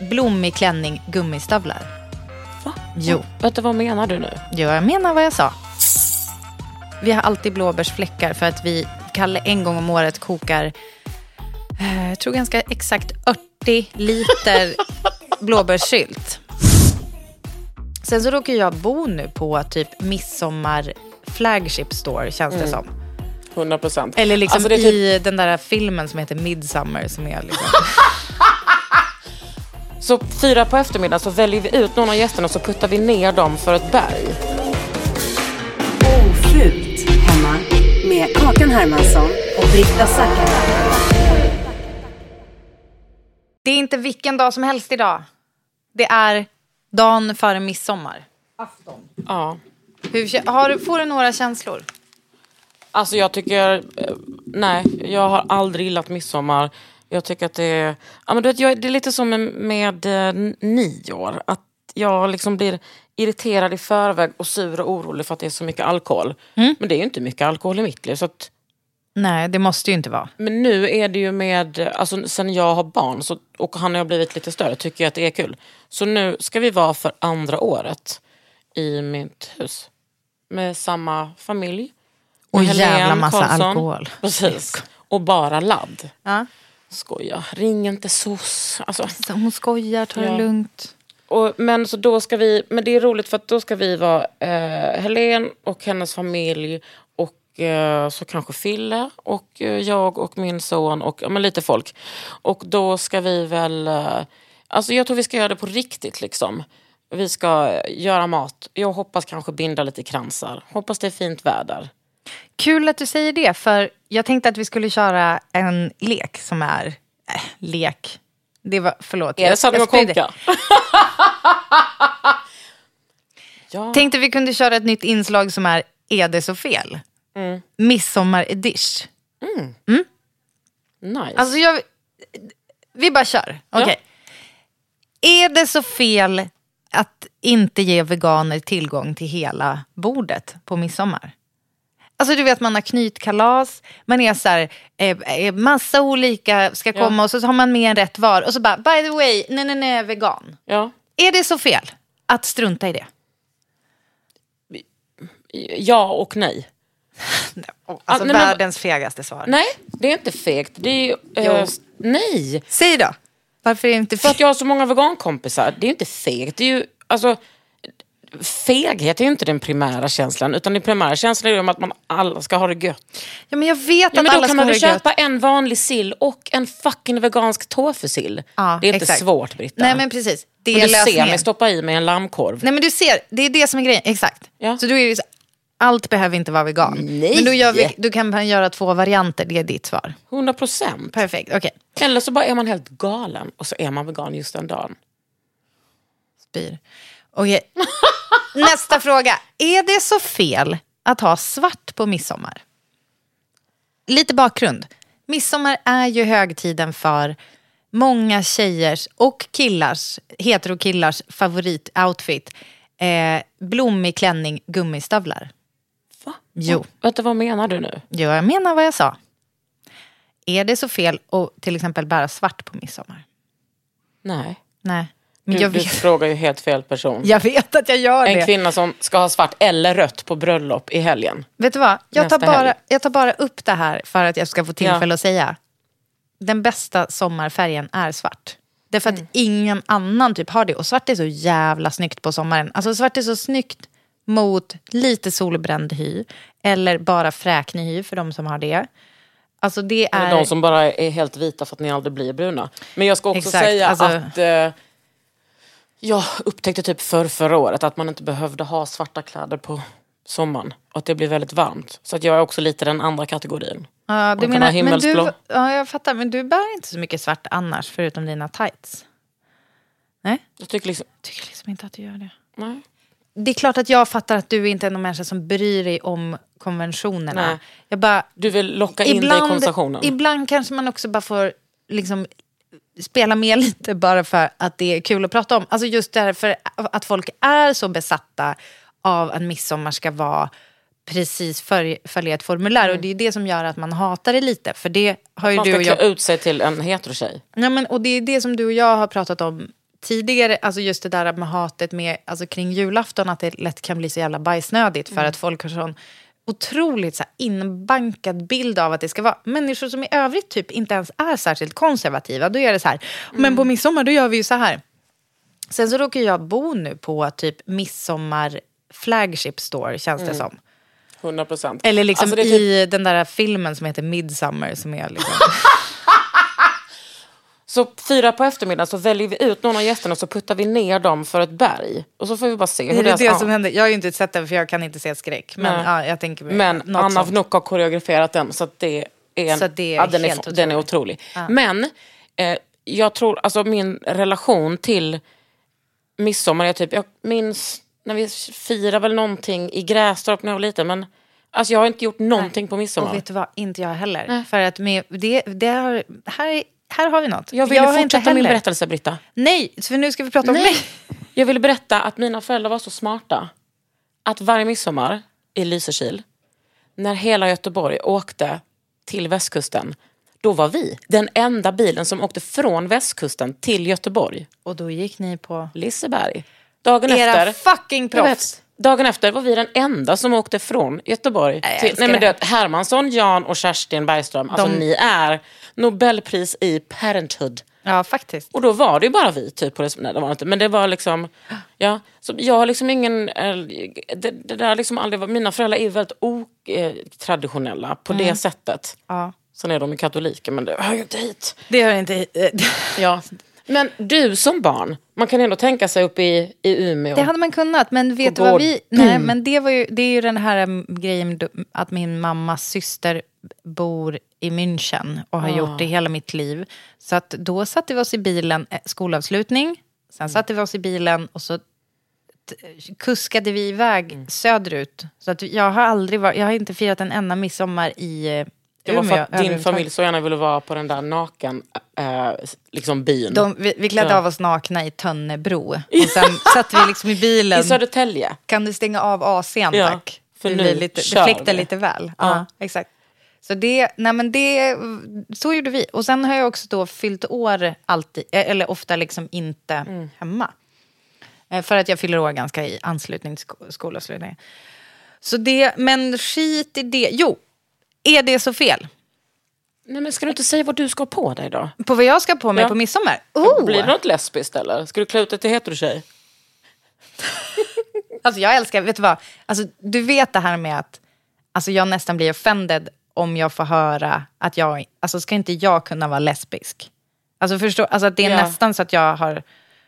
Blommig klänning, gummistövlar. Va? Jo. Vänta, vad menar du nu? Jo, jag menar vad jag sa. Vi har alltid blåbärsfläckar för att vi, Kalle, en gång om året kokar, eh, jag tror ganska exakt 80 liter blåbärssylt. Sen så råkar jag bo nu på typ midsommar flagship store, känns det som. 100 procent. Eller liksom Alltså, typ- i den där filmen som heter Midsummer som är liksom... Så fyra på eftermiddagen så väljer vi ut någon av gästerna och så puttar vi ner dem för ett berg. Ofult hemma med Kakan Hermansson och Britta Zackari. Det är inte vilken dag som helst idag. Det är dagen före midsommar. Ja. Hur, har du, får du några känslor? Alltså jag tycker, eh, nej, jag har aldrig gillat midsommar. Jag tycker att det är, ja, men du vet, jag, det är lite som med, med eh, nyår. Att jag liksom blir irriterad i förväg och sur och orolig för att det är så mycket alkohol. Men det är ju inte mycket alkohol i mitt liv. Så att, Nej, det måste ju inte vara. men nu är det ju med, alltså sen jag har barn så, och han har blivit lite större tycker jag att det är kul. Så nu ska vi vara för andra året i mitt hus. Med samma familj. Och Helene jävla massa Karlsson. alkohol. Precis. Och bara ladd. Ja. Skoja, ring inte SOS. Alltså, Så hon skojar, ta det Ja. lugnt. och, men så då ska vi, men det är roligt för att då ska vi vara eh, Helen och hennes familj och eh, så kanske Fille och eh, jag och min son och ja, men lite folk. Och då ska vi väl, eh, alltså jag tror vi ska göra det på riktigt liksom. Vi ska eh, göra mat. Jag hoppas kanske binda lite kransar. Hoppas det är fint väder. Kul att du säger det, för jag tänkte att vi skulle köra en lek som är... Äh, lek. Det var, förlåt. Är det så att spydde. konkar? ja. Tänkte vi kunde köra ett nytt inslag som är Är det så fel? Mm. Midsommar-edish. Nice. Alltså jag... Vi bara kör. Okej. Är det så fel att inte ge veganer tillgång till hela bordet på midsommar? Alltså du vet man har knytkalas, man är så här, eh, eh, massa olika ska komma och så har man med en rätt var och så bara by the way, nej nej nej vegan. ja. Är det så fel att strunta i det? ja och nej. Alltså nej, men- världens fegaste svar. Nej, det är inte fegt. Det är ju... Eh, nej! Säg då. Varför är det inte För fel? att jag har så många vegankompisar. Det är inte fegt. Det är ju... Alltså, feghet är ju inte den primära känslan. Utan den primära känslan är ju om att man alla ska ha det gött. Ja men jag vet Ja, att men då alla kan ska man ha det gött. köpa en vanlig sill och en fucking vegansk tofusill. Ja, det är inte exakt. svårt Britta. Nej men precis. Det Men är du ser mig stoppa i mig en lammkorv. Nej men du ser, det är det som är grejen. Exakt. Ja. Så då är det så, allt behöver inte vara vegan. Nej. Men då gör vi, du kan man göra två varianter, det är ditt svar. 100 procent. Perfekt, okej. Eller så bara är man helt galen och så är man vegan just den dagen. Spyr. Okej. Nästa fråga. Är det så fel att ha svart på midsommar? Lite bakgrund. Midsommar är ju högtiden för många tjejers och killars, heterokillars favoritoutfit. Eh, blommig klänning, gummistövlar. Va? Jo. Vänta, vad menar du nu? Jo, jag menar vad jag sa. Är det så fel att till exempel bära svart på midsommar? Nej. Nej. Du, jag, du vet, frågar ju helt fel person. jag vet att jag gör En det. kvinna som ska ha svart eller rött på bröllop i helgen. Vet du vad? Jag tar, helg. bara, jag tar bara upp det här för att jag ska få tillfälle att säga. Den bästa sommarfärgen är svart. Därför att Mm. ingen annan typ har det. Och svart är så jävla snyggt på sommaren. Alltså svart är så snyggt mot lite solbränd hy. Eller bara fräknig hy för de som har det. Alltså det är... Eller de som bara är helt vita för att ni aldrig blir bruna. Men jag ska också Exakt, säga alltså- att eh, jag upptäckte typ för förra året att man inte behövde ha svarta kläder på sommaren. Och att det blir väldigt varmt. Så att jag är också lite den andra kategorin. Ja, du menar, men du, ja, jag fattar. Men du bär inte så mycket svart annars, förutom dina tights. Nej, Jag tycker liksom... jag tycker liksom inte att du gör det. Nej. Det är klart att jag fattar att du inte är någon människa som bryr dig om konventionerna. Nej. Jag bara, Du vill locka in dig i konversationen. ibland kanske man också bara får liksom, spela med lite bara för att det är kul att prata om. Alltså just därför att folk är så besatta av att midsommar ska vara precis för, följa ett formulär. Och det är det som gör att man hatar det lite. För det har ju Man du ska och klä jag... ut sig till en heterotjej. Ja, men, och det är det som du och jag har pratat om tidigare, alltså just det där med hatet med, alltså kring julafton, att det lätt kan bli så jävla bajsnödigt för att folk har sån otroligt så inbankad bild av att det ska vara människor som i övrigt typ inte ens är särskilt konservativa. Då är det så här, men på midsommar då gör vi ju så här. Sen så råkar jag bo nu på typ midsommar flagship store känns det som. 100 procent. Eller liksom Alltså, typ- i den där filmen som heter Midsummer som är liksom... Så fyra på eftermiddagen så väljer vi ut någon av gästerna och så puttar vi ner dem för ett berg. Och så får vi bara se hur Det är det ja. som händer. Jag har ju inte sett den för jag kan inte se skräck. Men Nej. ja, jag tänker Men Anna. Vnuk har koreograferat den så det är, en, Så det är ja, den, är, helt den är otrolig. Men eh, jag tror, alltså min relation till midsommar är typ, jag minns när vi firade väl någonting i Grästorp när jag var liten. Men alltså jag har inte gjort någonting på midsommar. Och vet du vad, inte jag heller. För att med, det, det har, här, här har vi något. jag ville har inte fortsätta min berättelse Britta. Nej, för nu ska vi prata om Nej. mig. Jag ville berätta att mina föräldrar var så smarta att varje midsommar i Lysekil, när hela Göteborg åkte till västkusten, då var vi den enda bilen som åkte från västkusten till Göteborg, Och då gick ni på Liseberg. Dagen era efter, fucking Jag vet. proffs. Dagen efter var vi den enda som åkte från Göteborg. Nej, till, nej men det. Hermansson, Jan och Kerstin Bergström, alltså De- ni är Nobelpris i parenthood. Ja, faktiskt. Och då var det ju bara vi, typ. På det, nej, det var inte. Men det var liksom... Ja, så jag har liksom ingen... eh, Det, det där liksom aldrig var, mina föräldrar är väldigt otraditionella på det sättet. Ja. Sen är de ju katoliker, men det hör ju inte hit. Det hör inte hit. Ja. Men du som barn, man kan ändå tänka sig upp i, i Umeå. Det hade man kunnat, men vet du vad vi... Nej, men det, var ju, det är ju den här um, grejen att min mammas syster bor i München och har gjort det hela mitt liv. Så att då satte vi oss i bilen, eh, skolavslutning, sen satte vi oss i bilen och så kuskade vi iväg söderut. Så att jag har aldrig varit, jag har inte firat en enda midsommar i eh, det var för att din familj så gärna ville vara på den där naken äh, liksom byn. De, vi, vi klädde Ja. av oss nakna i Tönnebro. Och sen satte vi liksom i bilen. I Södertälje. Kan du stänga av AC'n Ja, tack? för nu blir lite, kör fläktar vi. lite väl. Ja. Ja. exakt. Så det, nej men det, så gjorde vi. Och sen har jag också då fyllt år alltid, eh, eller ofta liksom inte Mm. hemma. Eh, För att jag fyller år ganska i anslutning till sko- skolavslutningen. Så det, men skit i det. Jo, är det så fel? Nej, men ska du inte säga vad du ska på dig då? På vad jag ska på mig Ja. på midsommar? Oh! Blir det något lesbiskt eller? Ska du klä ut dig till heterotjej? Alltså jag älskar, vet du vad? Alltså, du vet det här med att alltså, jag nästan blir offended om jag får höra att jag, alltså ska inte jag kunna vara lesbisk? Alltså förstå, alltså att det är Ja. nästan så att jag har,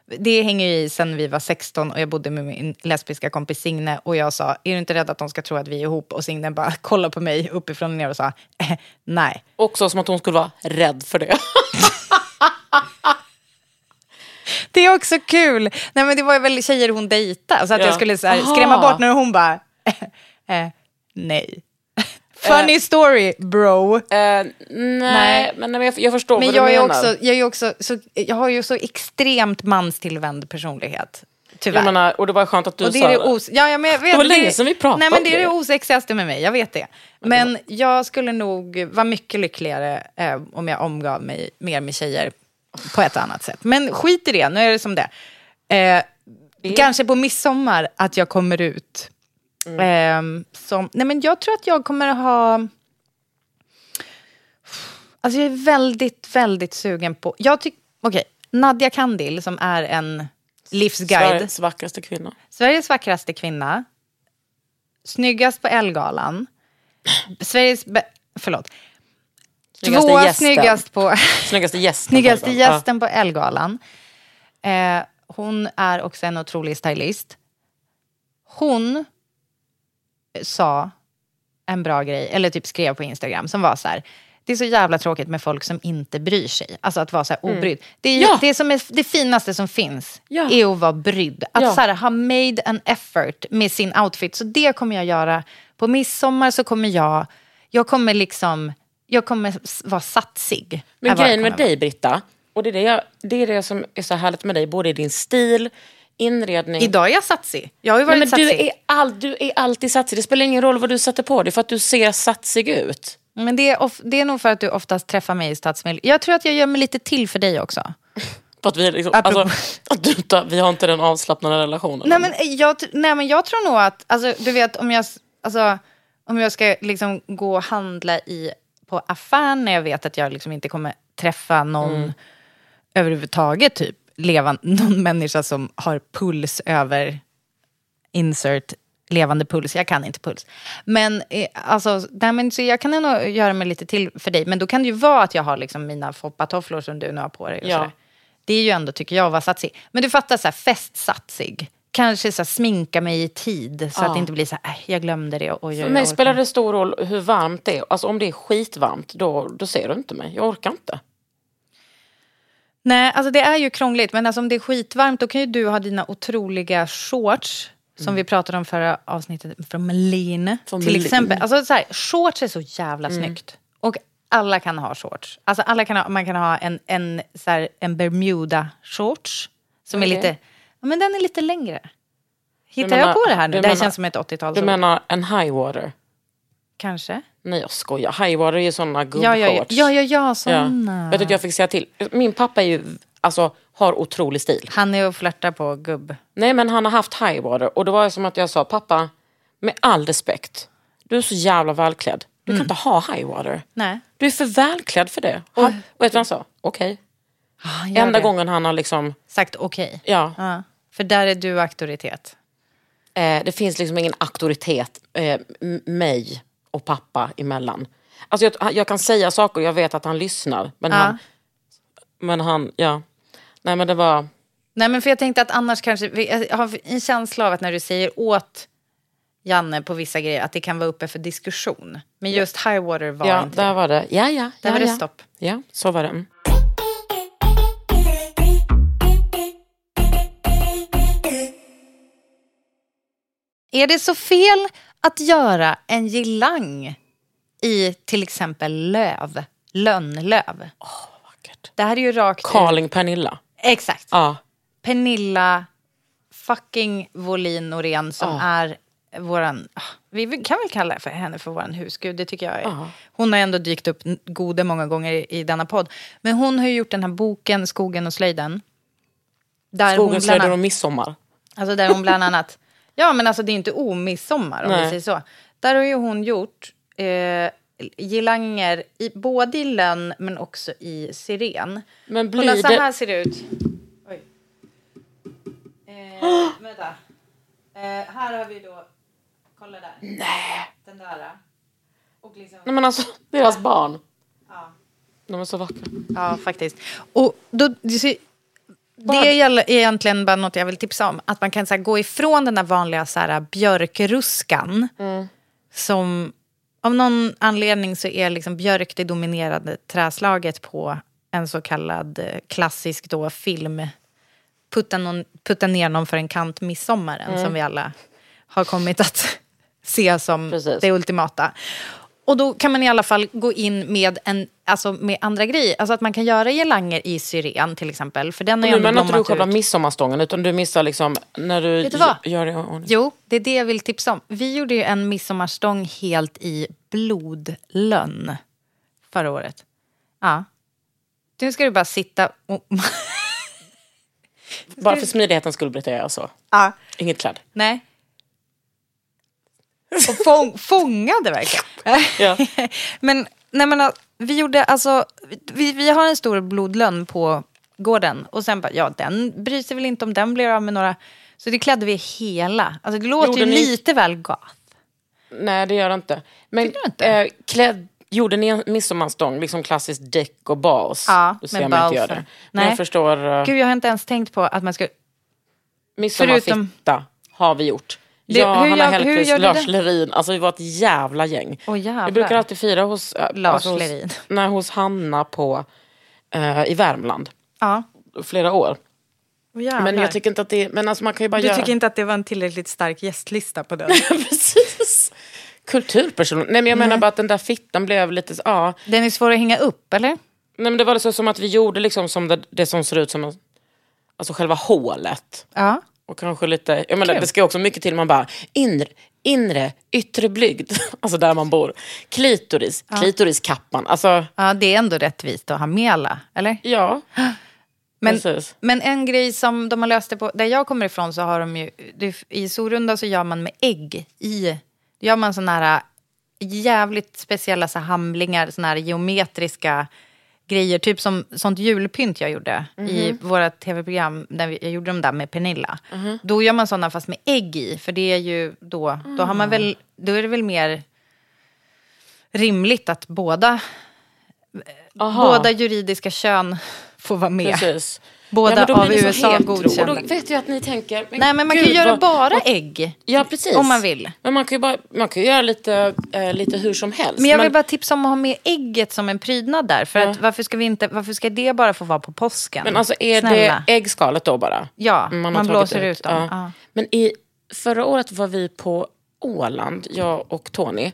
det hänger ju i sen vi var 16 och jag bodde med min lesbiska kompis Signe och jag sa, är du inte rädd att de ska tro att vi är ihop? Och Signe bara kollade på mig uppifrån och ner och sa, eh, nej. Också som att hon skulle vara rädd för det. Det är också kul. Nej men det var ju väl tjejer hon dejtade. Så att Ja. jag skulle så här, skrämma bort när hon bara, eh, nej. Funny story bro. Eh, nej, Nej. men jag, jag förstår Men vad jag, du är menar. också, jag, är också så, jag har ju så extremt manstillvänd personlighet. Tyvärr. jag menar, och det var skönt att du och det sa är det, os- ja, ja, men jag vet, Det var länge sedan vi pratade Nej, men det är det osexigaste med mig, jag vet det. Men jag skulle nog vara mycket lyckligare eh, om jag omgav mig mer med tjejer på ett annat sätt. Men skit i det, nu är det som det är. eh, Kanske på midsommar att jag kommer ut. Mm. Eh, som, nej men jag tror att jag kommer ha... Alltså jag är väldigt, väldigt sugen på... Jag tycker... Okej, Nadja Kandil som är en livsguide. Sveriges vackraste kvinna. Sveriges vackraste kvinna. Snyggast på Elgalan. Sveriges... Be- förlåt. Snyggaste gästen. snyggast på... Snyggaste gästen. Snyggaste gästen på Elgalan. Eh, hon är också en otrolig stylist. Hon sa en bra grej, eller typ skrev på Instagram, som var så här. Det är så jävla tråkigt med folk som inte bryr sig. Alltså att vara så här obrydd. Det, är Ja. det som är det finaste som finns Ja. är att vara brydd. Att Ja. så här, ha made an effort med sin outfit. Så det kommer jag göra. På midsommar så kommer jag, jag kommer liksom, jag kommer vara satsig. Men grejen med vara. dig Britta, och det är det, jag, det är det som är så härligt med dig, både i din stil, inredning. Idag är jag satsig. Jag har ju Nej, varit men du, satsig. är all, du är alltid satsig. Det spelar ingen roll vad du sätter på dig för att du ser satsig ut. Men det är, of, det är nog för att du oftast träffar mig i stadsmiljö. Jag tror att jag gör mig lite till för dig också. För att vi, liksom, alltså, att du, vi har inte den avslappnade relationen. Nej men, jag, nej men jag tror nog att, alltså, du vet om jag, alltså, om jag ska liksom gå och handla i, på affären när jag vet att jag liksom inte kommer träffa någon överhuvudtaget, typ levan, någon människa som har puls över insert levande puls. Jag kan inte puls. Men, eh, alltså, nej, men, så jag kan nog göra mig lite till för dig. Men då kan det ju vara att jag har liksom mina foppatofflor som du nu har på dig. Och Ja. sådär. Det är ju ändå, tycker jag, att vara satsig. Men du fattar, så här, festsatsig. Kanske så här, sminka mig i tid så att det inte blir så här, "Äh, jag glömde det. Och jag, För mig spelar inte." det stor roll hur varmt det är. Alltså om det är skitvarmt, då, då ser du inte mig. Jag orkar inte. Nej, alltså det är ju krångligt. Men alltså, om det är skitvarmt då kan ju du ha dina otroliga shorts. Som vi pratade om förra avsnittet från Melin. Till Melin. exempel. Alltså, så här, shorts är så jävla snyggt. Och alla kan ha shorts. Alltså, alla kan ha, man kan ha en, en, så här, en Bermuda-shorts. Som är Okej. lite... Ja, men den är lite längre. Hittar menar- jag på det här nu? Det här menar- känns som ett 80-talsord. Du menar en high water? Kanske? Nej jag skojar. High water är ju såna Ja, gubbshorts. ja, ja, ja, ja, ja Ja. såna. Vet du att jag fick säga till? Min pappa är ju, alltså, har otrolig stil. Han är och flörtar på gubb. Nej men han har haft high water och det var som att jag sa pappa, med all respekt, du är så jävla välklädd. Du kan inte ha high water. Nej. Du är för välklädd för det. Och, vet du vad han sa? Okej. gör Enda det. gången han har liksom, Sagt okej. ja, Ja. För där är du auktoritet. eh, det finns liksom ingen auktoritet eh, mig och pappa emellan. Alltså jag, jag kan säga saker och jag vet att han lyssnar. Men Ja. han, men han, ja. Nej men det var, Nej, men för jag tänkte att annars kanske... Jag har en känsla av att när du säger åt Janne på vissa grejer att det kan vara uppe för diskussion. Men just Highwater var ja inte där det. var det. Ja ja. Där ja, var det ja. stopp. Ja, så var det. Mm. Är det så fel att göra en girlang i till exempel löv? Lönnlöv. Vackert. Det här är ju rakt... Carling Pernilla. Exakt. Ja. Pernilla fucking Wåhlin Norén som Ja. är våran... ah, Vi kan väl kalla för henne för våran husgud, det tycker jag. Är. Ja. Hon har ändå dykt upp gode många gånger i, i denna podd. Men hon har ju gjort den här boken Skogen och slöjden. Där hon Skogen, bland slöjden och midsommar. Alltså där hon bland annat... Ja, men alltså det är inte omidsommar om vi Nej. säger så. Där har ju hon gjort eh, girlanger i, både i lönn men också i siren. Men blir Kolla, så det- här ser det ut. Oj. Eh, vänta. Eh, här har vi då... Kolla där. Nej. Den där. Och liksom, Nej men alltså, deras barn. ja. De är så vackra. ja, faktiskt. Och då, det gäller egentligen bara något jag vill tipsa om. Att man kan så här, gå ifrån den där vanliga så här, björkruskan. Som av någon anledning så är liksom björk det dominerande träslaget på en så kallad eh, klassisk då film. Putta, någon, putta ner någon för en kant midsommaren som vi alla har kommit att se som Precis. det ultimata. Och då kan man i alla fall gå in med, en, alltså med andra grejer. Alltså att man kan göra gelanger i syren till exempel. För den har Nu menar inte du själva ut. midsommarstången utan du missar liksom när du, du gör det ordning. Jo, det är det jag vill tipsa om. Vi gjorde ju en midsommarstång helt i blodlönn förra året. Ja. Nu ska du bara sitta och... Bara för smidighetens skull berättar jag så. ja. Inget klädd. Nej. Och fång, fångade verkligen. Ja. men, nej men vi gjorde alltså, vi, vi har en stor blodlönn på gården. Och sen bara, ja den bryr sig väl inte om den blir av med några. Så det klädde vi hela. Alltså det låter ju ni- lite väl goth. Nej det gör det inte. Men du inte? Eh, klädd, gjorde ni en midsommarstång, liksom klassiskt däck och bas? Ja, Du ser med mig inte balser. det. Men Nej. jag förstår, uh, Gud jag har inte ens tänkt på att man ska... midsommarfitta har vi gjort. Det- jag, Hanna Hellquist, Lars det? Lerin. Alltså vi var ett jävla gäng. Jävlar. vi brukar alltid fira hos, äh, Lars alltså, hos, Lerin. nej, hos Hanna på, eh, i Värmland. Ja. Flera år. Oh. Men jag tycker inte att det, men alltså man kan ju bara du göra... tycker inte att det var en tillräckligt stark gästlista på den? Precis. Kulturperson. Nej men jag menar bara att den där fittan blev lite, ja. den är svår att hänga upp eller? Nej men det var så som att vi gjorde liksom som det, det som ser ut som, alltså själva hålet. Ja. Och kanske lite, jag menar det ska också mycket till, man bara inre, inre yttre blygd, alltså där man bor. Klitoris, klitoriskappan, alltså Ja, det är ändå rättvist att ha med alla, eller? ja. Men, Precis. men en grej som de har löst det på, där jag kommer ifrån så har de ju, i Sorunda så gör man med ägg i, gör man sådana här jävligt speciella så hamlingar, sådana här geometriska grejer, typ som sånt julpynt jag gjorde i våra tv-program, där jag gjorde dem där med Pernilla. Då gör man sådana fast med ägg i, för det är ju då, då har man väl, då är det väl mer rimligt att båda, Aha. båda juridiska kön får vara med. Precis. Båda men då av USA godkända. Och då vet jag att ni tänker... Nej men man gud, kan ju göra vad- bara vad- ägg. Ja precis. Om man vill. Men man kan ju, bara, man kan göra lite, eh, lite hur som helst. Men jag vill bara tipsa om att ha med ägget som en prydnad där. För Ja. att varför ska, vi inte, varför ska det bara få vara på påsken? Men alltså är Snälla. det äggskalet då bara? Ja, har man tagit blåser ut dem. Ja. Ja. Men i, förra året var vi på Åland, jag och Tony.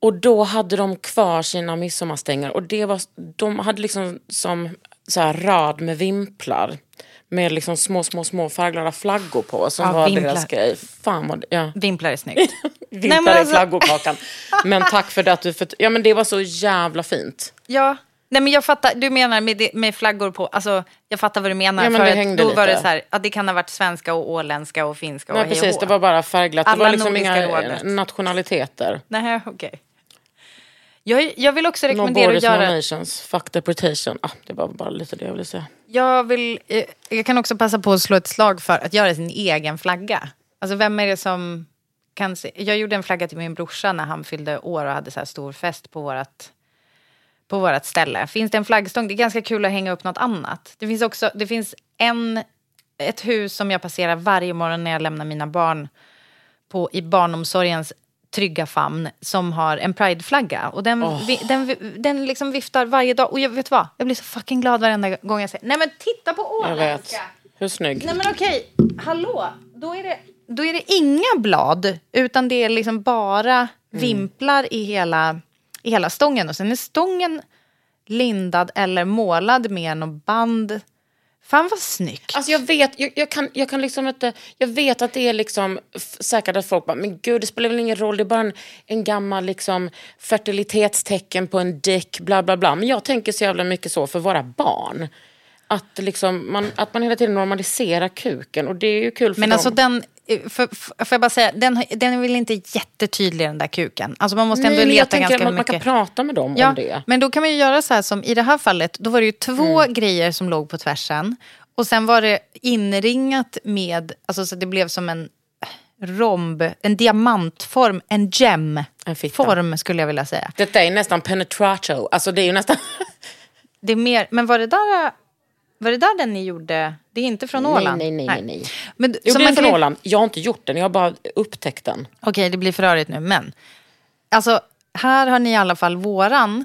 Och då hade de kvar sina midsommarstänger. Och det var, de hade liksom som så här rad med vimplar. Med liksom små, små, små färgglada flaggor på. Som Ja, var vimplar. deras grej. Fan vad, ja. Vimplar är snyggt. Vimplar Nej, men i alltså- flaggorkakan. Men tack för det att du... För, ja men det var så jävla fint. ja. Nej men jag fattar, du menar med, med flaggor på, alltså jag fattar vad du menar. Ja, men för det att då var lite. det så här, att det kan ha varit svenska och åländska och finska och Nej precis, det var bara färgglatt. Det var liksom inga rådet. nationaliteter. Nej, okej. Jag, jag vill också rekommendera att no göra... nations. Fuck deportation. Ah, det var bara lite det jag ville säga. Jag, vill, eh, jag kan också passa på att slå ett slag för att göra sin egen flagga. Alltså vem är det som kan se? Jag gjorde en flagga till min brorsa när han fyllde år och hade så här stor fest på vårt på vårt ställe. Finns det en flaggstång? Det är ganska kul att hänga upp något annat. Det finns också det finns en, ett hus som jag passerar varje morgon när jag lämnar mina barn på, i barnomsorgens trygga famn som har en prideflagga. Och den, vi, den, den liksom viftar varje dag. Och jag vet vad? Jag blir så fucking glad varenda gång jag säger nej men titta på Jag vet. åländska. Hur snygg? Nej men okej, hallå. Då är, det, då är det inga blad. Utan det är liksom bara vimplar i hela, i hela stången. Och sen är stången lindad eller målad med något band. Fan vad snyggt. Alltså jag vet, jag, jag, kan, jag kan liksom inte, jag vet att det är liksom säkert att folk bara, men gud det spelar väl ingen roll, det är bara en, en gammal liksom fertilitetstecken på en däck, bla bla bla. Men jag tänker så jävla mycket så för våra barn. Att, liksom man, att man hela tiden normaliserar kuken och det är ju kul för Men dem. alltså den, för, för, får jag bara säga, den, den är väl inte jättetydlig den där kuken. Alltså man måste Nej, ändå jag leta ganska att man, man kan mycket. prata med dem Ja, om det. men då kan man ju göra så här som i det här fallet. Då var det ju två Mm. grejer som låg på tvärsen. Och sen var det inringat med, alltså så det blev som en romb, en diamantform, en gem-form skulle jag vilja säga. Detta är nästan penetrato, alltså det är ju nästan... Det är mer, men var det där, var det där den ni gjorde? Det är inte från Åland? Nej, nej, nej, nej. Men, Jo, det är från kan Åland. Jag har inte gjort den, jag har bara upptäckt den. Okej, det blir för rörigt nu, men. Alltså, här har ni i alla fall våran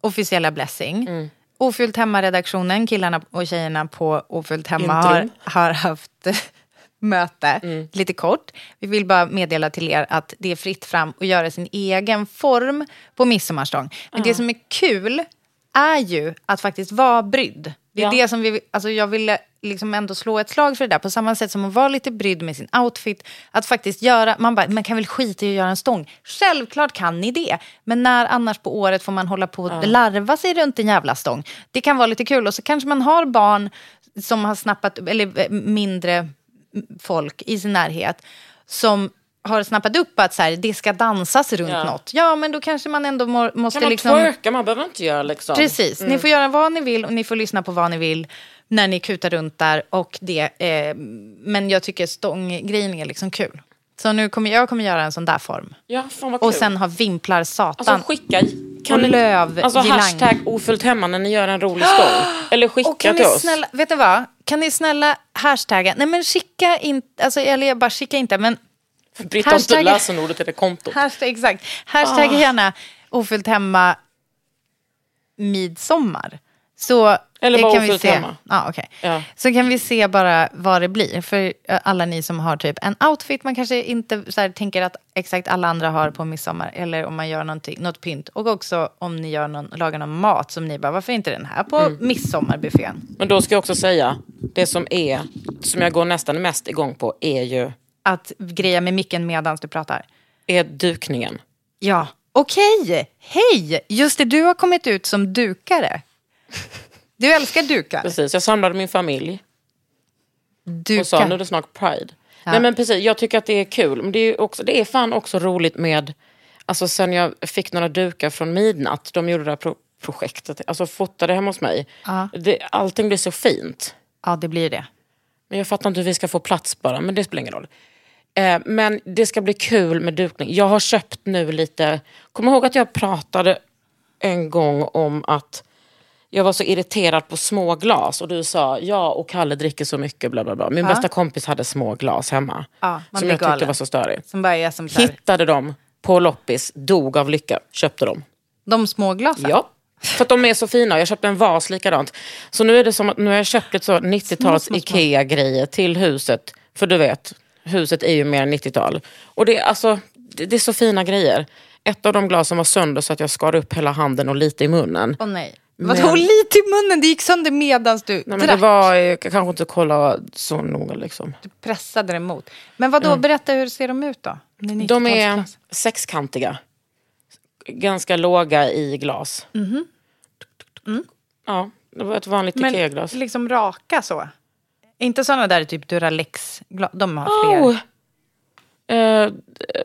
officiella blessing. Mm. Ofyllt hemma-redaktionen, killarna och tjejerna på Ofyllt hemma har, har haft möte, Mm. lite kort. Vi vill bara meddela till er att det är fritt fram att göra sin egen form på midsommarstång. Men det som är kul är ju att faktiskt vara brydd. Det är Ja. det som vi, alltså jag ville liksom ändå slå ett slag för det där. På samma sätt som att vara lite brydd med sin outfit. Att faktiskt göra, man bara, man kan väl skita i att göra en stång. Självklart kan ni det. Men när annars på året får man hålla på och larva sig runt en jävla stång. Det kan vara lite kul. Och så kanske man har barn som har snappat, eller eh, mindre folk i sin närhet. Som har snappat upp att så här, det ska dansas runt Ja. något. Ja, men då kanske man ändå må, måste Kan man liksom... twerka? Man behöver inte göra liksom. Precis, ni får göra vad ni vill och ni får lyssna på vad ni vill när ni kutar runt där. Och det, eh, men jag tycker stånggrejen är liksom kul. Så nu kommer jag kommer göra en sån där form. Ja, fan vad kul. Och sen ha vimplar satan. Alltså skicka. Och ni- löv, Alltså girlang. hashtag ofullt hemma när ni gör en rolig stång. Eller skicka och kan till ni oss. snälla, vet ni vad? Kan ni snälla hashtagga, nej men skicka inte, alltså, eller jag bara skicka inte, men Britta har inte hashtag- lösenordet det kontot. hashtag, exakt. Hashtag Ah. gärna ofyllt hemma midsommar. Så Eller bara kan vi se. hemma. Ja, okej. Ja. Så kan vi se bara vad det blir. För eh, alla ni som har typ en outfit man kanske inte så här, tänker att exakt alla andra har på midsommar. Eller om man gör något pynt. Och också om ni gör någon, lagar någon mat som ni bara, varför inte den här på Mm. midsommarbuffén? Men då ska jag också säga, det som är, som jag går nästan mest igång på är ju Att greja med micken medan du pratar. är dukningen. Ja. Okej, hej! Just det, du har kommit ut som dukare. Du älskar dukar. Precis, jag samlade min familj Dukar. och sa nu är det snart Pride. Nej men precis, jag tycker att det är kul. Men det är, också, det är fan också roligt med, alltså sen jag fick några dukar från Midnatt, de gjorde det här pro- projektet, alltså fotade hemma hos mig. Ja. Det, allting blir så fint. Ja, det blir det. Men jag fattar inte hur vi ska få plats bara, men det spelar ingen roll. Eh, men det ska bli kul med dukning. Jag har köpt nu lite, kom ihåg att jag pratade en gång om att jag var så irriterad på små glas och du sa ja och Kalle dricker så mycket bla bla bla. Min bästa kompis hade små glas hemma. Man som jag tyckte galen. var så störigt. Som bara som här, Hittade dem på loppis, dog av lycka, köpte dem. de små glasen. Ja. För att de är så fina. Jag köpte en vas likadant. Så nu är det som att nu har jag köpt lite så 90-tals små, små. Ikea-grejer till huset. För du vet, huset är ju mer 90-tal. Och det, är alltså, det, det är så fina grejer. Ett av de glasen var sönder så att jag skar upp hela handen och lite i munnen. Åh nej. Men- Vadå lite i munnen? Det gick sönder medans du Nej, men drack. det var, jag kanske inte kolla så noga liksom. Du pressade det emot. Men vad då? berätta hur ser de ut då? De är 90-talsglas. sexkantiga. Ganska låga i glas. Ja, det var ett vanligt Men Ikea-glas. liksom raka så? Inte sådana där typ Duralex, de har fler. Oh. Eh,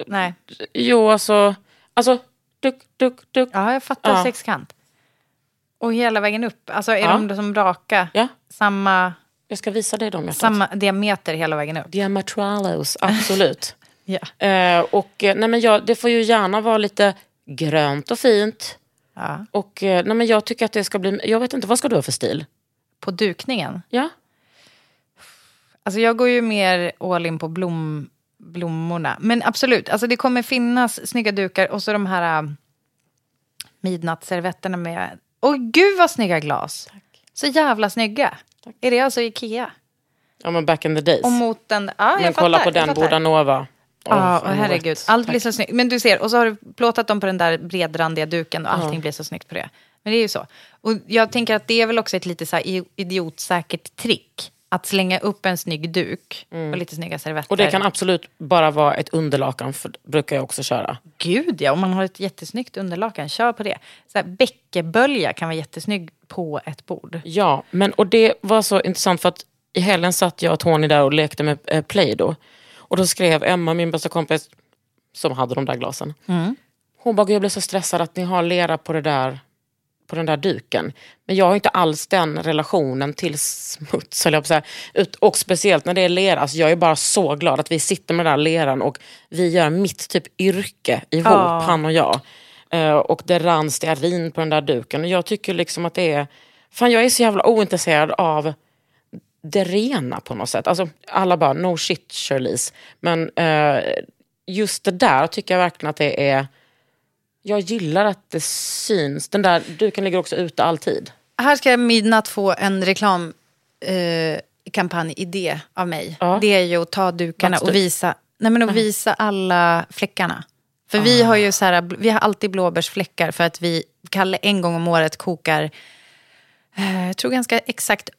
Nej. jo, alltså... Alltså, duck, duck, duck. Ja, jag fattar Ja. sexkant. Och hela vägen upp. Alltså är Ja. de som raka? Ja. Samma, Jag ska visa dig dem, samma diameter hela vägen upp? Diametralos, absolut. Ja. eh, och eh, nej, men jag, det får ju gärna vara lite grönt och fint. ja. Och eh, nej, men jag tycker att det ska bli... Jag vet inte, vad ska du ha för stil? På dukningen? Ja? Alltså jag går ju mer all in på blom, blommorna. Men absolut, alltså det kommer finnas snygga dukar och så de här äh, midnattsservetterna med... Åh gud vad snygga glas! Så jävla snygga. Är det alltså Ikea? Ja, men back in the days. Och mot den... Ja, jag men kolla fattar, på jag den. Bordanova. Ja, Åh, oh, herregud. Allt Tack. blir så snyggt. Men du ser, och så har du plåtat dem på den där bredrandiga duken och allting blir så snyggt på det. Men det är ju så. Och jag tänker att det är väl också ett lite så idiotsäkert trick. Att slänga upp en snygg duk och lite snygga servetter. Och det kan absolut bara vara ett underlakan, för det brukar jag också köra. Gud ja, om man har ett jättesnyggt underlakan, kör på det. Så här, bäckebölja kan vara jättesnygg på ett bord. Ja, men och det var så intressant för att i helgen satt jag och Tony där och lekte med eh, Play då. Och då skrev Emma, min bästa kompis, som hade de där glasen. Hon bara, "Gud, jag blev så stressad att ni har lera på, det där, på den där duken. Men jag har inte alls den relationen till smuts, höll jag säga. Och speciellt när det är lera. Alltså, jag är bara så glad att vi sitter med den där leran och vi gör mitt typ yrke ihop, Ja. han och jag. Eh, och det rann stearin på den där duken. Och jag tycker liksom att det är... Fan, jag är så jävla ointresserad av det rena på något sätt. Alltså, alla bara, no shit Charlize. Men eh, just det där tycker jag verkligen att det är... Jag gillar att det syns. Den där duken ligger också ute alltid. Här ska Midnatt få en reklam eh, av mig. Ja. Det är ju att ta dukarna och visa, nej men att visa alla fläckarna. För vi Ah. har ju så här, vi har alltid blåbärsfläckar för att vi, Kalle en gång om året kokar, eh, jag tror ganska exakt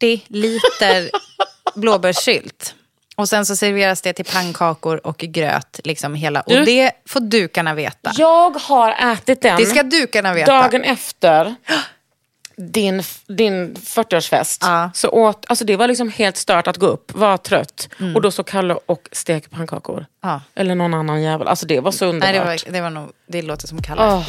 80 liter blåbärssylt. Och sen så serveras det till pannkakor och gröt, liksom hela. Och Du- det får dukarna veta. Jag har ätit den Det ska dukarna veta. dagen efter din, din 40-årsfest. Ja. Så åt, alltså det var liksom helt stört att gå upp, var trött. Mm. Och då så Kalle och stek pannkakor. Ja. Eller någon annan jävel. Alltså det var så Nej, underbart. det, var, det, var nog, det låter som Kalle. Åh.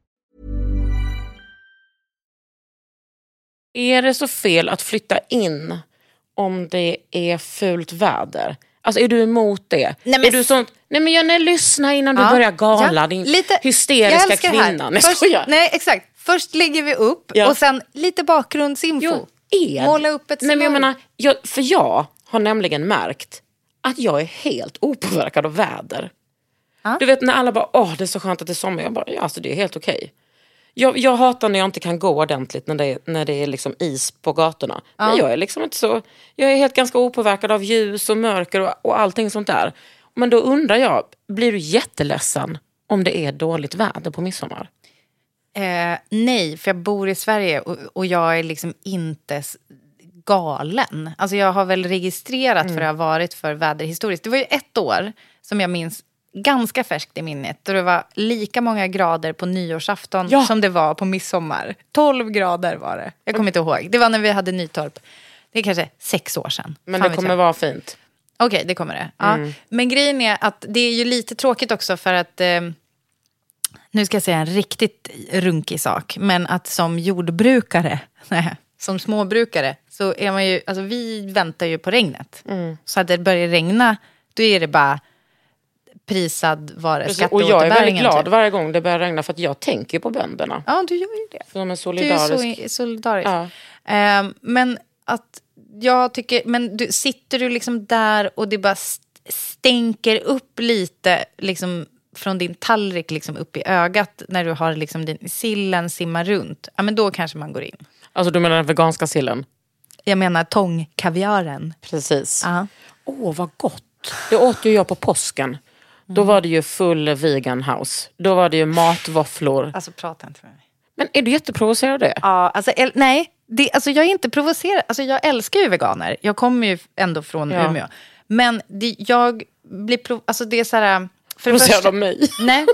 Är det så fel att flytta in om det är fult väder? Alltså är du emot det? Nej, men- är du sånt, nej men Janne, lyssna innan du Ja. börjar gala Ja, din lite- jag hysteriska kvinna. Nej, Först, skojar. nej, exakt. Först lägger vi upp Ja. och sen lite bakgrundsinfo. Jo, Måla upp ett Nej, men jag menar, jag, För jag har nämligen märkt att jag är helt opåverkad av väder. Ja. Du vet när alla bara, åh det är så skönt att det är sommar. Jag bara, ja alltså det är helt okej. Jag, jag hatar när jag inte kan gå ordentligt när det är, när det är liksom is på gatorna. Men jag är liksom inte så, jag är helt ganska opåverkad av ljus och mörker och, och allting sånt där. Men då undrar jag, blir du jätteledsen om det är dåligt väder på midsommar? Eh, nej, för jag bor i Sverige och, och jag är liksom inte s- galen. Alltså jag har väl registrerat Mm. för det har varit för väderhistoriskt. Det var ju ett år som jag minns ganska färskt i minnet. Då det var lika många grader på nyårsafton Ja. som det var på midsommar. 12 grader var det. Jag kommer inte ihåg. Det var när vi hade Nytorp. Det är kanske sex år sedan. Men Fan det kommer jag. vara fint. Okej, det kommer det. Ja. Men grejen är att det är ju lite tråkigt också för att... Eh, nu ska jag säga en riktigt runkig sak. Men att som jordbrukare, nej, som småbrukare, så är man ju... Alltså vi väntar ju på regnet. Så att det börjar regna, då är det bara prisad vare Precis, Och jag är väldigt glad typ. varje gång det börjar regna för att jag tänker på bönderna. Ja, du gör ju det. För de är Du är solidariska. så solidarisk. Ja. Ehm, men att jag tycker, men du, sitter du liksom där och det bara st- stänker upp lite liksom från din tallrik liksom upp i ögat när du har liksom din sillen simmar runt. Ja, men då kanske man går in. Alltså du menar den veganska sillen? Jag menar tångkaviaren. Precis. Åh, vad gott. Det åt ju jag på påsken. Då var det ju full vegan house. Då var det ju matvåfflor. Alltså prata inte med mig. Men är du jätteprovocerad av det? Ja, alltså, nej, det, alltså, jag är inte provocerad. Alltså, jag älskar ju veganer. Jag kommer ju ändå från Ja. Umeå. Men det, jag blir prov, alltså, det är så här... För det Provocerad första- av mig? Nej.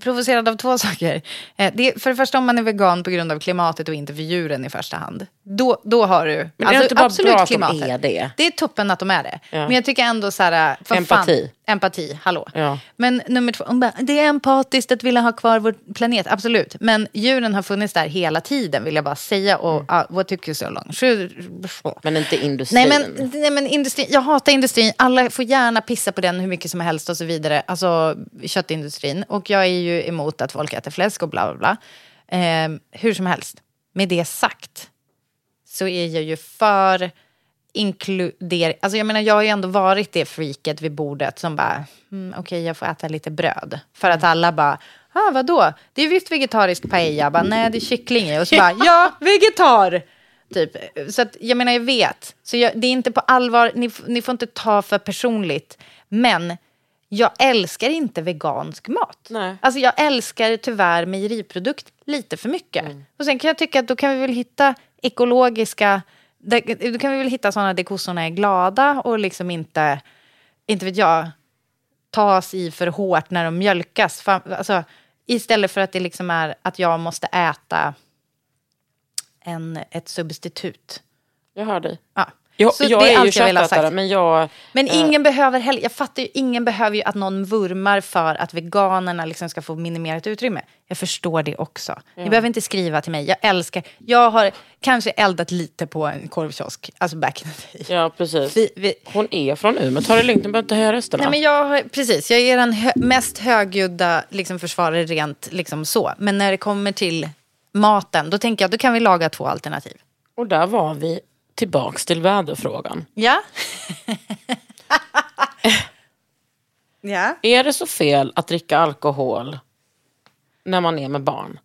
Provocerad av två saker. Eh, Det är, för det första om man är vegan på grund av klimatet och inte för djuren i första hand. Då, då har du... Men är det inte bara bra att de är det? Det är toppen att de är det. Ja. Men jag tycker ändå så här... För Empati. Fan, empati, hallå. Ja. Men nummer två, hon bara, det är empatiskt att vilja ha kvar vår planet, absolut. Men djuren har funnits där hela tiden, vill jag bara säga. Och Mm. ah, vad tycker du så långt? Men inte industrin. Nej men, nej men industrin, jag hatar industrin. Alla får gärna pissa på den hur mycket som helst och så vidare. Alltså köttindustrin. Och jag är ju emot att folk äter fläsk och bla bla bla. Eh, hur som helst, med det sagt så är jag ju för inkludering. Alltså jag menar jag har ju ändå varit det freaket vid bordet som bara, mm, okej jag får äta lite bröd. För att alla bara, ah, vadå? Det är visst vegetarisk paella. Bara, Nej, det är kyckling i. Och så bara, ja, vegetar! Typ. Så att, jag menar, jag vet. Så jag, det är inte på allvar, ni, ni får inte ta för personligt. Men jag älskar inte vegansk mat. Nej. Alltså jag älskar tyvärr mejeriprodukt lite för mycket. Och sen kan jag tycka att då kan vi väl hitta ekologiska, då kan vi väl hitta sådana där kossorna är glada och liksom inte, inte vet jag, tas i för hårt när de mjölkas. Alltså, istället för att det liksom är att jag måste äta en, ett substitut. Jag hör dig. Ja. Jag, Så jag det är är, ju köttätare, men jag... Men ingen behöver heller, jag fattar ju, ingen behöver ju att någon vurmar för att veganerna liksom ska få minimerat utrymme. Jag förstår det också. Ni behöver inte skriva till mig. Jag älskar, jag har kanske eldat lite på en korvkiosk, alltså back in the day. Ja, precis. Vi, vi, Hon är från Umeå. Ta det lugnt, du behöver inte höja rösterna. nej men jag, precis, jag är den hö, mest högljudda liksom, försvarare rent liksom så. Men när det kommer till maten, då tänker jag, då kan vi laga två alternativ. Och där var vi tillbaks till väderfrågan. Ja? ja. Är det så fel att dricka alkohol när man är med barn?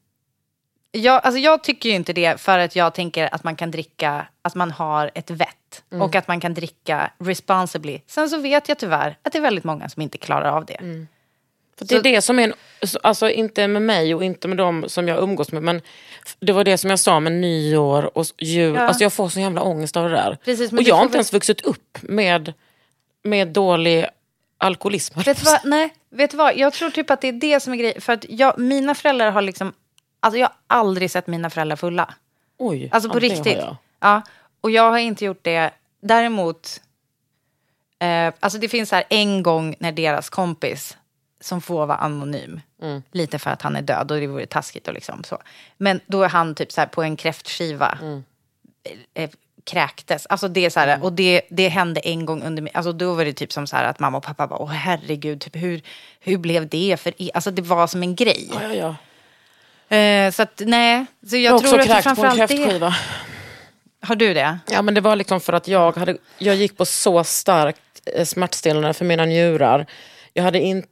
Jag, alltså jag tycker ju inte det för att jag tänker att man kan dricka, att man har ett vett. Mm. Och att man kan dricka responsibly. Sen så vet jag tyvärr att det är väldigt många som inte klarar av det. För det är det som är, en, alltså inte med mig och inte med dem som jag umgås med, men det var det som jag sa med nyår och jul. Ja. Alltså jag får så jävla ångest av det där. Precis, och jag har inte ens vuxit upp med, med dålig alkoholism. Vet vad? Nej, vet du vad? Jag tror typ att det är det som är grejen. För att jag, mina föräldrar har liksom... Alltså jag har aldrig sett mina föräldrar fulla. Oj, Alltså på riktigt. Ja, och jag har inte gjort det. Däremot, eh, alltså det finns här en gång när deras kompis som får vara anonym. Mm. Lite för att han är död och det vore taskigt och liksom så. Men då är han typ så här på en kräftskiva. Mm. Eh, kräktes. Alltså det är så här, och det, det hände en gång under alltså då var det typ som så här att mamma och pappa bara, åh herregud, typ hur, hur blev det för er? Alltså det var som en grej. Ja, ja, ja. Eh, så att nej, så jag, Jag tror att det framförallt det. Har du det? Ja, men det var liksom för att jag, hade, jag gick på så starkt eh, smärtstillande för mina njurar. Jag hade inte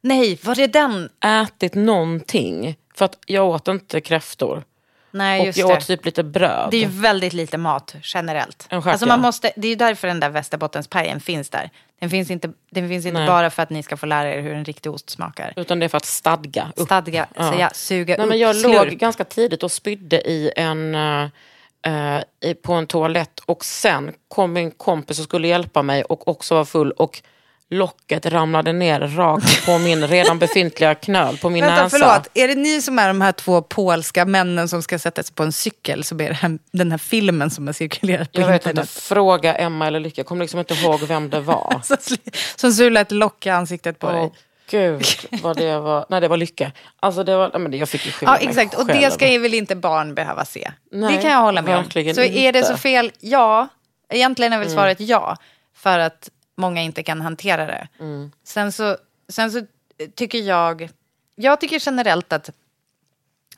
Nej, var det den? ätit någonting. För att jag åt inte kräftor. Nej, Och just jag det. åt typ lite bröd. Det är ju väldigt lite mat generellt. En stjärt, alltså man ja. måste, det är ju därför den där Västerbottenspajen finns där. Den finns inte, den finns inte Nej. bara för att ni ska få lära er hur en riktig ost smakar. Utan det är för att stadga upp. Stadga, säga, suga Nej, upp, men jag slurp. låg ganska tidigt och spydde i en, eh, i, på en toalett. Och sen kom min kompis och skulle hjälpa mig och också var full. Och locket ramlade ner rakt på min redan befintliga knöl på min Vänta, näsa. förlåt. Är det ni som är de här två polska männen som ska sätta sig på en cykel som är här, den här filmen som har cirkulerat på Jag vet inte, internet? fråga Emma eller Lycka. Jag kommer liksom inte ihåg vem det var. Som sulade ett lock i ansiktet på Åh dig. gud, vad det var. Nej, det var Lycka. Alltså det var, nej, men jag fick ju skylla Ja, mig exakt. Och själv. det ska ju väl inte barn behöva se. Nej, det kan jag hålla med om. Så är det inte. så fel? Ja. Egentligen är väl Mm. svaret ja. För att många inte kan hantera det. Mm. Sen, så, sen så tycker jag... Jag tycker generellt att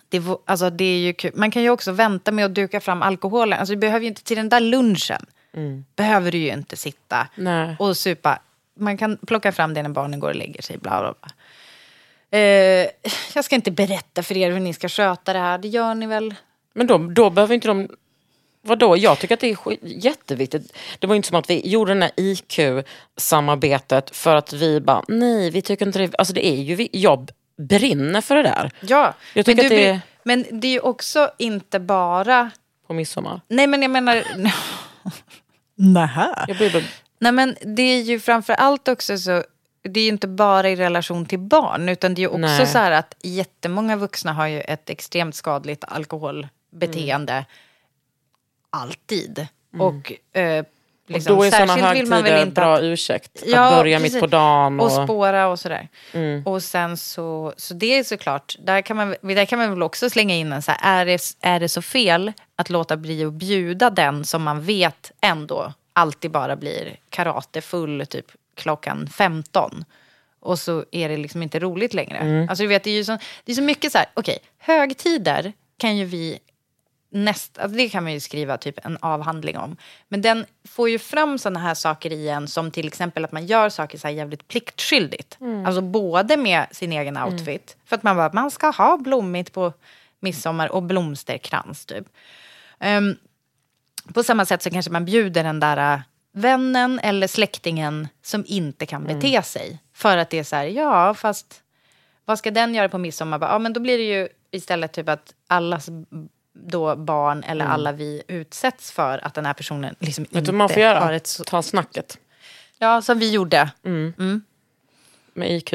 det, alltså det är ju kul. Man kan ju också vänta med att duka fram alkoholen. Alltså, du behöver ju inte till den där lunchen. Behöver du ju inte sitta Mm. Nej. och supa. Man kan plocka fram det när barnen går och lägger sig. Bla, bla, bla. Eh, jag ska inte berätta för er hur ni ska sköta det här. Det gör ni väl? Men då, då behöver inte de... Vadå? Jag tycker att det är jätteviktigt. Det var ju inte som att vi gjorde den här IQ-samarbetet för att vi bara, nej, vi tycker inte det. Alltså det är ju, vi, jag brinner för det där Ja. Jag tycker men, att du, det- blir- men det är ju också inte bara... på midsommar. Nej, men jag menar... Nähä. Jag blir bara, Nej, men det är ju framför allt också så... Det är ju inte bara i relation till barn, utan det är ju också Nej. så här att jättemånga vuxna har ju ett extremt skadligt alkoholbeteende. Alltid. Och eh, Liksom. Då är sådana Särskilt vill man väl högtider inte bra att- ursäkt. Ja, att börja precis. mitt på dagen. Och Och, Mm. spåra och sådär. Och sen så, så det är såklart, där kan, man, där kan man väl också slänga in en så här, är det, är det så fel att låta bli att bjuda den som man vet ändå alltid bara blir karatefull typ klockan 15. Och så är det liksom inte roligt längre. Mm. Alltså du vet, det är ju så, det är så mycket så här, okej, högtider kan ju vi näst, alltså det kan man ju skriva typ en avhandling om. Men den får ju fram sådana här saker i en som till exempel att man gör saker så här jävligt pliktskyldigt. Alltså både med sin egen outfit, för att man bara, man ska ha blommigt på midsommar och blomsterkrans typ. Ehm, på samma sätt så kanske man bjuder den där äh, vännen eller släktingen som inte kan bete sig. För att det är så här, ja fast vad ska den göra på midsommar? Ja, men då blir det ju istället typ att allas då barn eller alla vi utsätts för att den här personen liksom vet inte du vad man får har göra? ett... Så, Ta snacket ja, som vi gjorde. med IQ.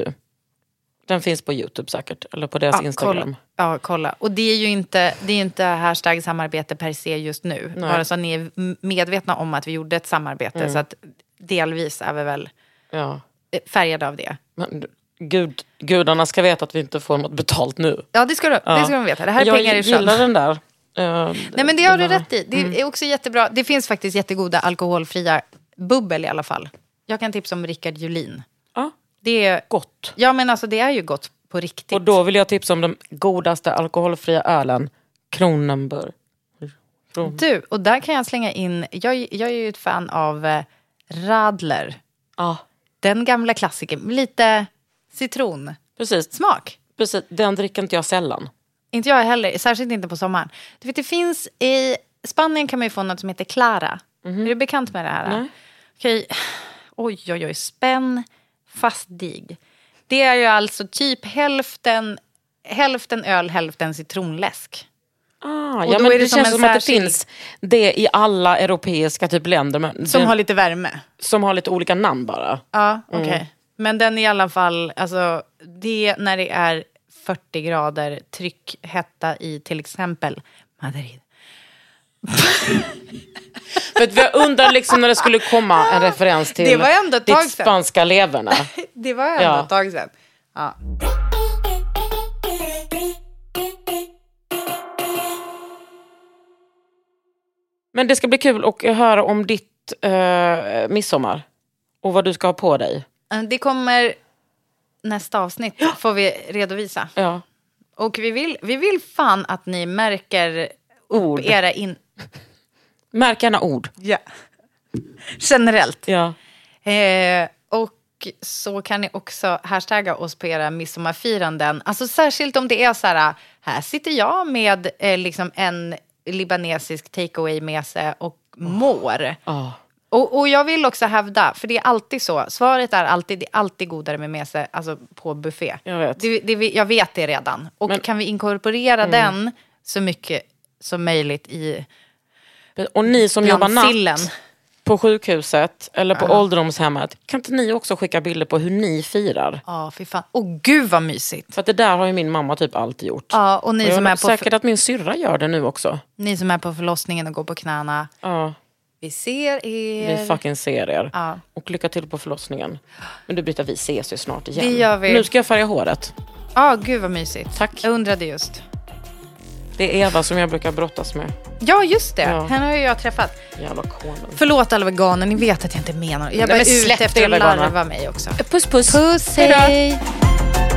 Den finns på Youtube säkert. Eller på deras Ja, Instagram. Kolla. Ja, kolla. Och det är ju inte, det är inte hashtag samarbete per se just nu. Nej. Bara så att ni är medvetna om att vi gjorde ett samarbete. Så att delvis är vi väl Ja. eh, färgade av det. Men, gud, gudarna ska veta att vi inte får något betalt nu. Ja, det ska, du, det ska de veta. Det här är jag pengar i sjön. gillar den där. Eh, Nej, men det har du rätt i. Det Mm. är också jättebra. Det finns faktiskt jättegoda alkoholfria bubbel i alla fall. Jag kan tipsa om Rickard Julin. Ja, Det är, gott. ja, men alltså det är ju gott på riktigt. Och då vill jag tipsa om den godaste alkoholfria ölen. Kronenburg. Kron- Du, och där kan jag slänga in... Jag, jag är ju ett fan av eh, Radler. Ja, Den gamla klassikern. Lite citronsmak. precis. precis. Den dricker inte jag sällan. Inte jag heller, särskilt inte på sommaren. Du vet, det finns i Spanien kan man ju få något som heter Clara. Är du bekant med det här? Nej. Okej, oj oj oj, spänn fast dig. Det är ju alltså typ hälften, hälften öl, hälften citronläsk. Ah, ja, men det det, som känns som att det särskild- finns det i alla europeiska typ länder. Men Som den, har lite värme. som har lite olika namn bara. Ja, okej. Men den i alla fall, alltså det när det är 40 grader tryckhetta i till exempel Madrid. För jag undrar liksom när det skulle komma en referens till Det var ändå ett tag ditt spanska leverna. Det var ändå Ja. ett tag sedan. Ja. Men det ska bli kul att höra om ditt eh, midsommar. Och vad du ska ha på dig. Eh, Det kommer nästa avsnitt, får vi redovisa. Ja. Och vi vill, vi vill fan att ni märker Ord. era in... Märk gärna ord. Ja. Generellt. Ja. Eh, och så kan ni också hashtagga oss på era midsommarfiranden. Alltså särskilt om det är så här, här sitter jag med eh, liksom en libanesisk takeaway med sig och mår. Ah. Och, och jag vill också hävda, för det är alltid så, svaret är alltid, det är alltid godare med mese alltså på buffé. Jag vet. Det, det, jag vet det redan. Och Men- kan vi inkorporera den så mycket som möjligt i Och ni som jobbar sillen. natt på sjukhuset eller på ålderdomshemmet. Kan inte ni också skicka bilder på hur ni firar? Ja, fy fan. Åh gud vad mysigt. För det där har ju min mamma typ alltid gjort. Ja, och ni och som, är är på, säkert att min syrra gör det nu också. ni som är på förlossningen och går på knäna. Ja, Vi ser er. vi fucking ser er. Ja. Och lycka till på förlossningen. Men du Britta, vi ses ju snart igen. Det gör vi. Nu ska jag färga håret. Ja, gud vad mysigt. Tack. Jag undrade just. Det är Eva som jag brukar brottas med. Ja, just det. Ja. Henne har ju jag träffat. Jävla konen. Förlåt alla veganer, ni vet att jag inte menar Jag är bara ute efter att larva mig också. Puss puss. Puss, Hej då.